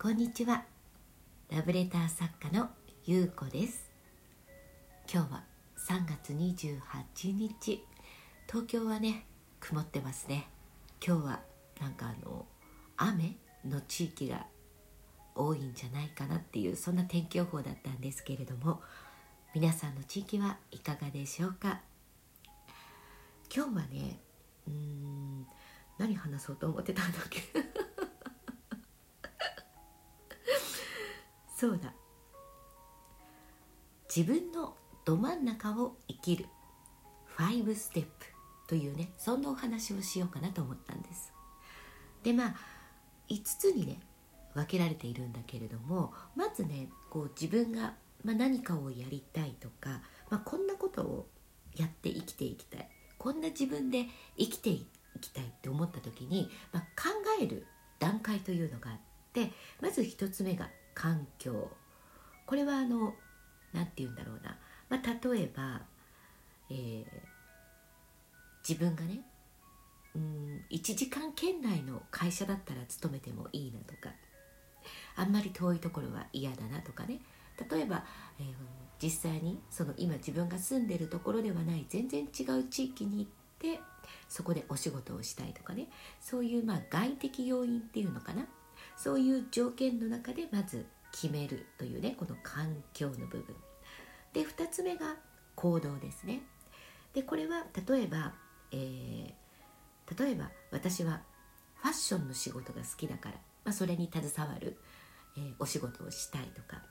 こんにちは。ラブレター作家のゆうこです。今日は3月28日。東京はね曇ってますね。今日はなんかあの雨の地域が多いんじゃないかなっていうそんな天気予報だったんですけれども皆さんの地域はいかがでしょうか？今日はねうーん何話そうと思ってたんだっけ？そうだ。自分のど真ん中を生きる5ステップというねそんなお話をしようかなと思ったんです。でまあ5つにね分けられているんだけれどもまずねこう自分が、まあ、何かをやりたいとか、まあ、こんなことをやって生きていきたい。こんな自分で生きていきたいって思った時に、まあ、考える段階というのがあってまず1つ目が環境。これはあの何て言うんだろうな、まあ、例えば、えー、自分がねうん1時間圏内の会社だったら勤めてもいいなとかあんまり遠いところは嫌だなとかね。例えば、えー、実際にその今自分が住んでるところではない全然違う地域に行ってそこでお仕事をしたいとかね。そういうまあ外的要因っていうのかな。そういう条件の中でまず決めるというねこの環境の部分。で2つ目が行動ですね。でこれは例えば、えー、例えば私はファッションの仕事が好きだから、まあ、それに携わる、えー、お仕事をしたいとか、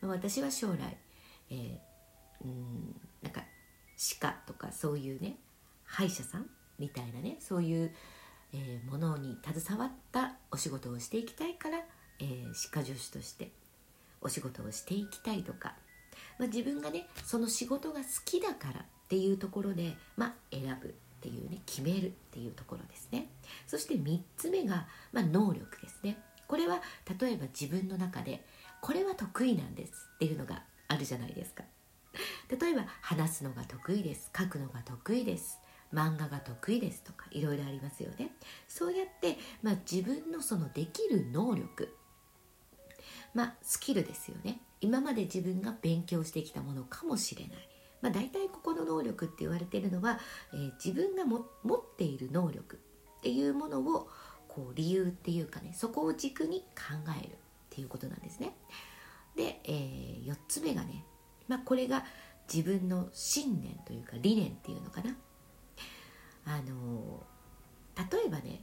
まあ、私は将来、えー、うんなんか歯科とかそういうね歯医者さんみたいなねそういう、えー、ものに携わったお仕事をしていきたいから、えー、歯科助手としてお仕事をしていきたいとか、まあ、自分がねその仕事が好きだからっていうところで、まあ、選ぶっていうね決めるっていうところですね。そして3つ目が、まあ、能力ですね。これは例えば自分の中でこれは得意なんですっていうのがあるじゃないですか。例えば話すのが得意です書くのが得意です漫画が得意ですとかいろいろありますよね。そうやって、まあ、自分のそのできる能力まあスキルですよね今まで自分が勉強してきたものかもしれないまあ、大体ここの能力って言われてるのは、えー、自分が持っている能力っていうものをこう理由っていうかねそこを軸に考えるっていうことなんですね。で、えー、4つ目がね、まあ、これが自分の信念というか理念っていうのかな。あの例えばね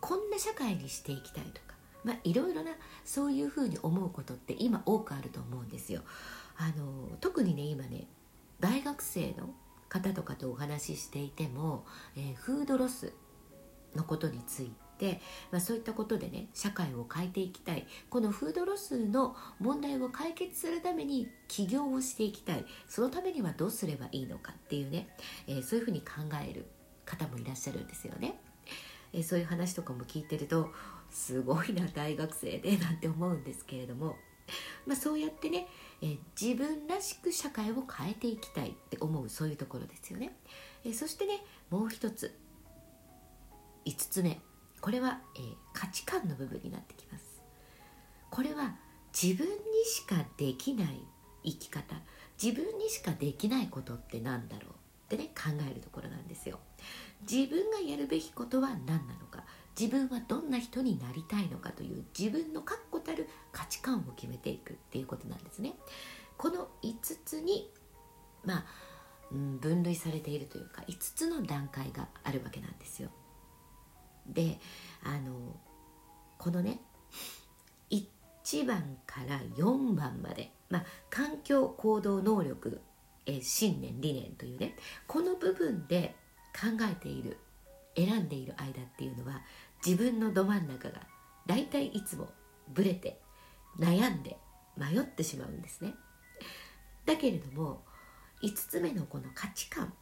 こんな社会にしていきたいと、まあ、いろいろなそういうふうに思うことって今多くあると思うんですよ。あの特にね今ね大学生の方とかとお話ししていても、えー、フードロスのことについて、まあ、そういったことでね社会を変えていきたいこのフードロスの問題を解決するために起業をしていきたいそのためにはどうすればいいのかっていうね、えー、そういうふうに考える方もいらっしゃるんですよね。えー、そういう話とかも聞いてるとすごいな大学生でなんて思うんですけれども、まあ、そうやってねえ自分らしく社会を変えていきたいって思うそういうところですよね、えそしてねもう一つ5つ目。これは、え価値観の部分になってきます。これは自分にしかできない生き方。自分にしかできないことって何だろう。ってね考えるところなんですよ自分がやるべきことは何なのか自分はどんな人になりたいのかという自分の確固たる価値観を決めていくっていうことなんですね。この5つに、まあ、うん、分類されているというか5つの段階があるわけなんですよ。であのこのね1番から4番まで、まあ、環境行動能力、え信念理念というねこの部分で考えている選んでいる間っていうのは自分のど真ん中がだいたいいつもブレて悩んで迷ってしまうんですね。だけれども5つ目のこの価値観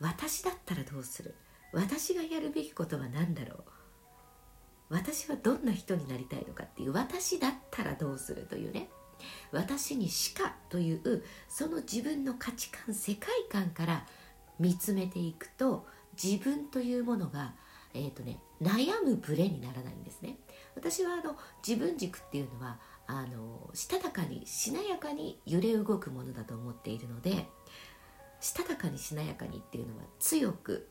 私だったらどうする私がやるべきことは何だろう私はどんな人になりたいのかっていう私だったらどうするというね私にしかというその自分の価値観世界観から見つめていくと自分というものが、えーとね、悩むブレにならないんですね。私はあの自分軸っていうのはあのしたたかにしなやかに揺れ動くものだと思っているのでしたたかにしなやかにっていうのは強く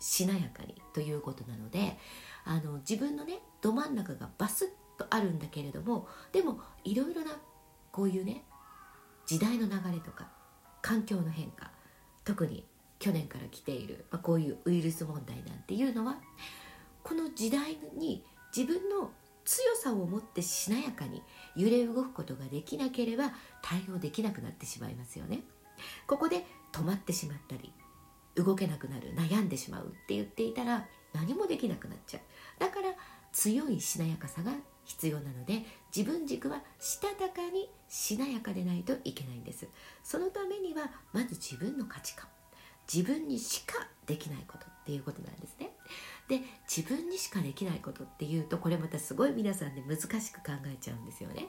しなやかにということなのであの自分のねど真ん中がバスッとあるんだけれどもでもいろいろなこういうね時代の流れとか環境の変化特に去年から来ている、まあ、こういうウイルス問題なんていうのはこの時代に自分の強さを持ってしなやかに揺れ動くことができなければ対応できなくなってしまいますよね。ここで止まってしまったり動けなくなる悩んでしまうって言っていたら何もできなくなっちゃうだから強いしなやかさが必要なので自分軸はしたたかにしなやかでないといけないんです。そのためにはまず自分の価値観。自分にしかできないことっていうことなんですね。で自分にしかできないことっていうとこれまたすごい皆さんで難しく考えちゃうんですよね。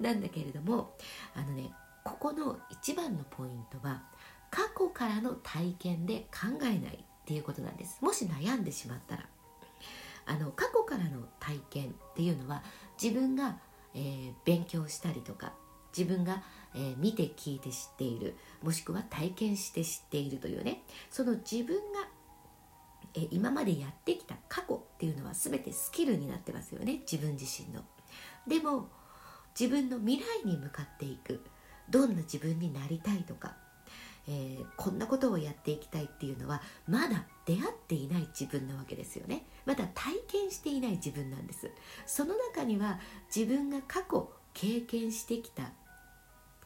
なんだけれどもあのねここの一番のポイントは過去からの体験で考えないっていうことなんです。もし悩んでしまったら。あの過去からの体験っていうのは自分が、えー、勉強したりとか自分が、えー、見て聞いて知っているもしくは体験して知っているというねその自分が、えー、今までやってきた過去っていうのは全てスキルになってますよね自分自身の。でも自分の未来に向かっていくどんな自分になりたいとかえー、こんなことをやっていきたいっていうのはまだ出会っていない自分なわけですよね。まだ体験していない自分なんです。その中には自分が過去経験してきた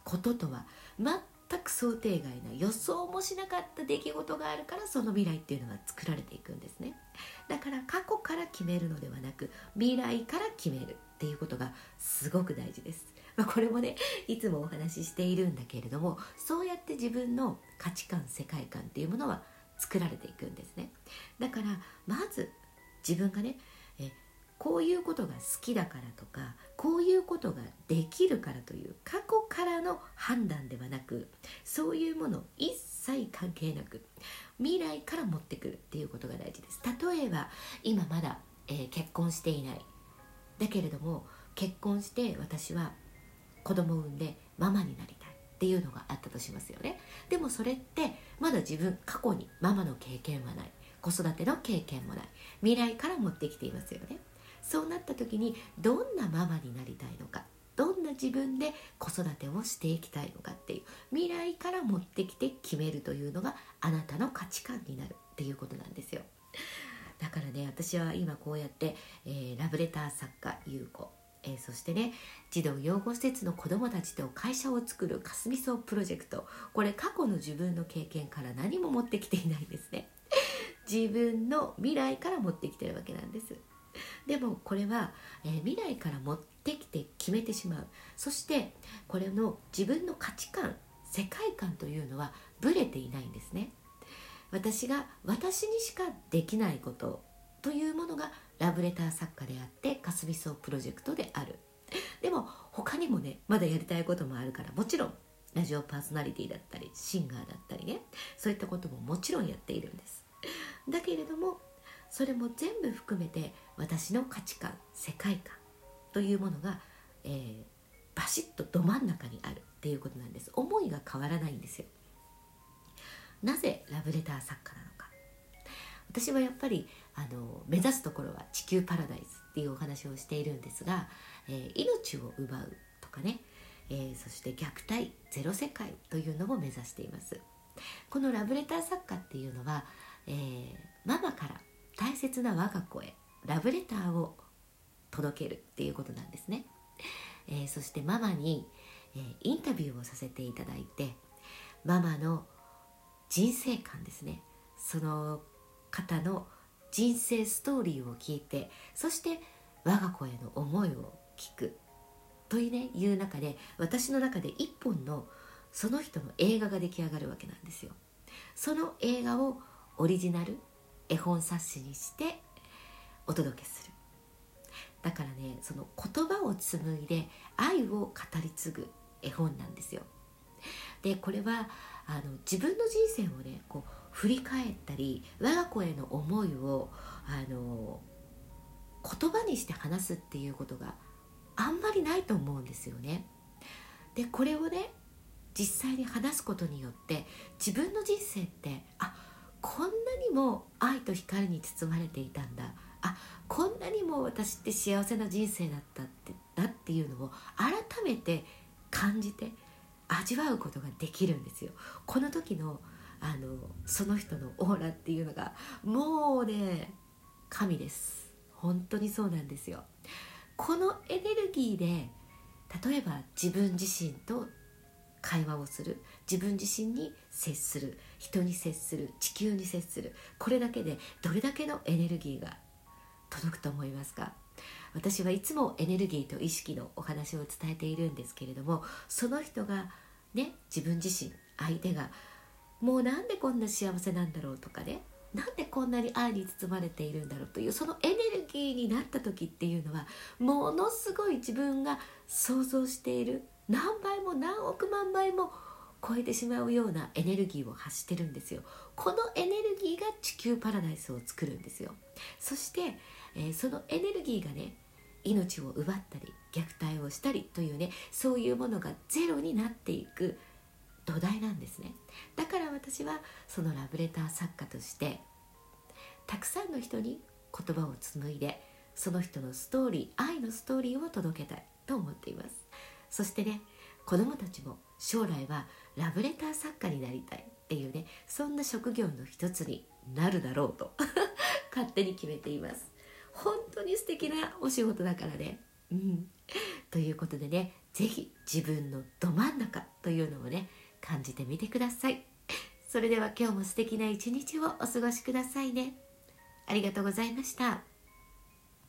こととは全く想定外な予想もしなかった出来事があるからその未来っていうのは作られていくんですね。だから過去から決めるのではなく未来から決めるっていうことがすごく大事です。まあ、これもねいつもお話ししているんだけれどもそうやって自分の価値観世界観っていうものは作られていくんですね。だからまず自分がねえこういうことが好きだからとかこういうことができるからという過去からの判断ではなくそういうもの一切関係なく未来から持ってくるっていうことが大事です。例えば今まだ、えー、結婚していない。だけれども結婚して私は子供を産んでママになりたいっていうのがあったとしますよね。でもそれってまだ自分過去にママの経験はない。子育ての経験もない。未来から持ってきていますよね。そうなった時にどんなママになりたいのか。どんな自分で子育てをしていきたいのかっていう。未来から持ってきて決めるというのがあなたの価値観になるっていうことなんですよ。だからね私は今こうやって、えー、ラブレター作家優子えー、そしてね児童養護施設の子どもたちと会社を作るかすみそうプロジェクト。これ過去の自分の経験から何も持ってきていないんですね。自分の未来から持ってきてるわけなんです。でもこれは、えー、未来から持ってきて決めてしまう。そしてこれの自分の価値観世界観というのはブレていないんですね。私が私にしかできないこと。というものがラブレター作家であってかすみそうプロジェクトである。でも他にもねまだやりたいこともあるからもちろんラジオパーソナリティだったりシンガーだったりねそういったことももちろんやっているんです。だけれどもそれも全部含めて私の価値観世界観というものが、えー、バシッとど真ん中にあるっていうことなんです。思いが変わらないんですよ。なぜラブレター作家なのか。私はやっぱりあの目指すところは地球パラダイスっていうお話をしているんですが、えー、命を奪うとかね、えー、そして虐待ゼロ世界というのを目指しています。このラブレター作家っていうのは、えー、ママから大切な我が子へラブレターを届けるっていうことなんですね、えー、そしてママに、え、インタビューをさせていただいてママの人生観ですね。その方の人生ストーリーを聞いてそして我が子への思いを聞く。という,、ね、いう中で私の中で一本のその人の映画が出来上がるわけなんですよ。その映画をオリジナル絵本冊子にしてお届けする。だからねその言葉を紡いで愛を語り継ぐ絵本なんですよ。でこれはあの自分の人生をねこう振り返ったり我が子への思いをあの言葉にして話すっていうことがあんまりないと思うんですよね。でこれをね実際に話すことによって自分の人生ってあこんなにも愛と光に包まれていたんだあこんなにも私って幸せな人生だったってだっていうのを改めて感じて味わうことができるんですよ。この時のあのその人のオーラっていうのがもうね神です。本当にそうなんですよ。このエネルギーで例えば自分自身と会話をする。自分自身に接する。人に接する。地球に接する。これだけでどれだけのエネルギーが届くと思いますか？私はいつもエネルギーと意識のお話を伝えているんですけれどもその人がね自分自身相手がもうなんでこんな幸せなんだろうとかね。なんでこんなに愛に包まれているんだろうというそのエネルギーになった時っていうのはものすごい自分が想像している何倍も何億万倍も超えてしまうようなエネルギーを発してるんですよ。このエネルギーが地球パラダイスを作るんですよ。そして、えー、そのエネルギーがね命を奪ったり虐待をしたりというねそういうものがゼロになっていく土台なんですね。だから私はそのラブレター作家としてたくさんの人に言葉を紡いでその人のストーリー愛のストーリーを届けたいと思っています。そしてね子供たちも将来はラブレター作家になりたいっていうねそんな職業の一つになるだろうと 勝手に決めています。本当に素敵なお仕事だからね。うん。ということでね是非自分のど真ん中というのをね感じてみてください。それでは今日も素敵な一日をお過ごしくださいねありがとうございました。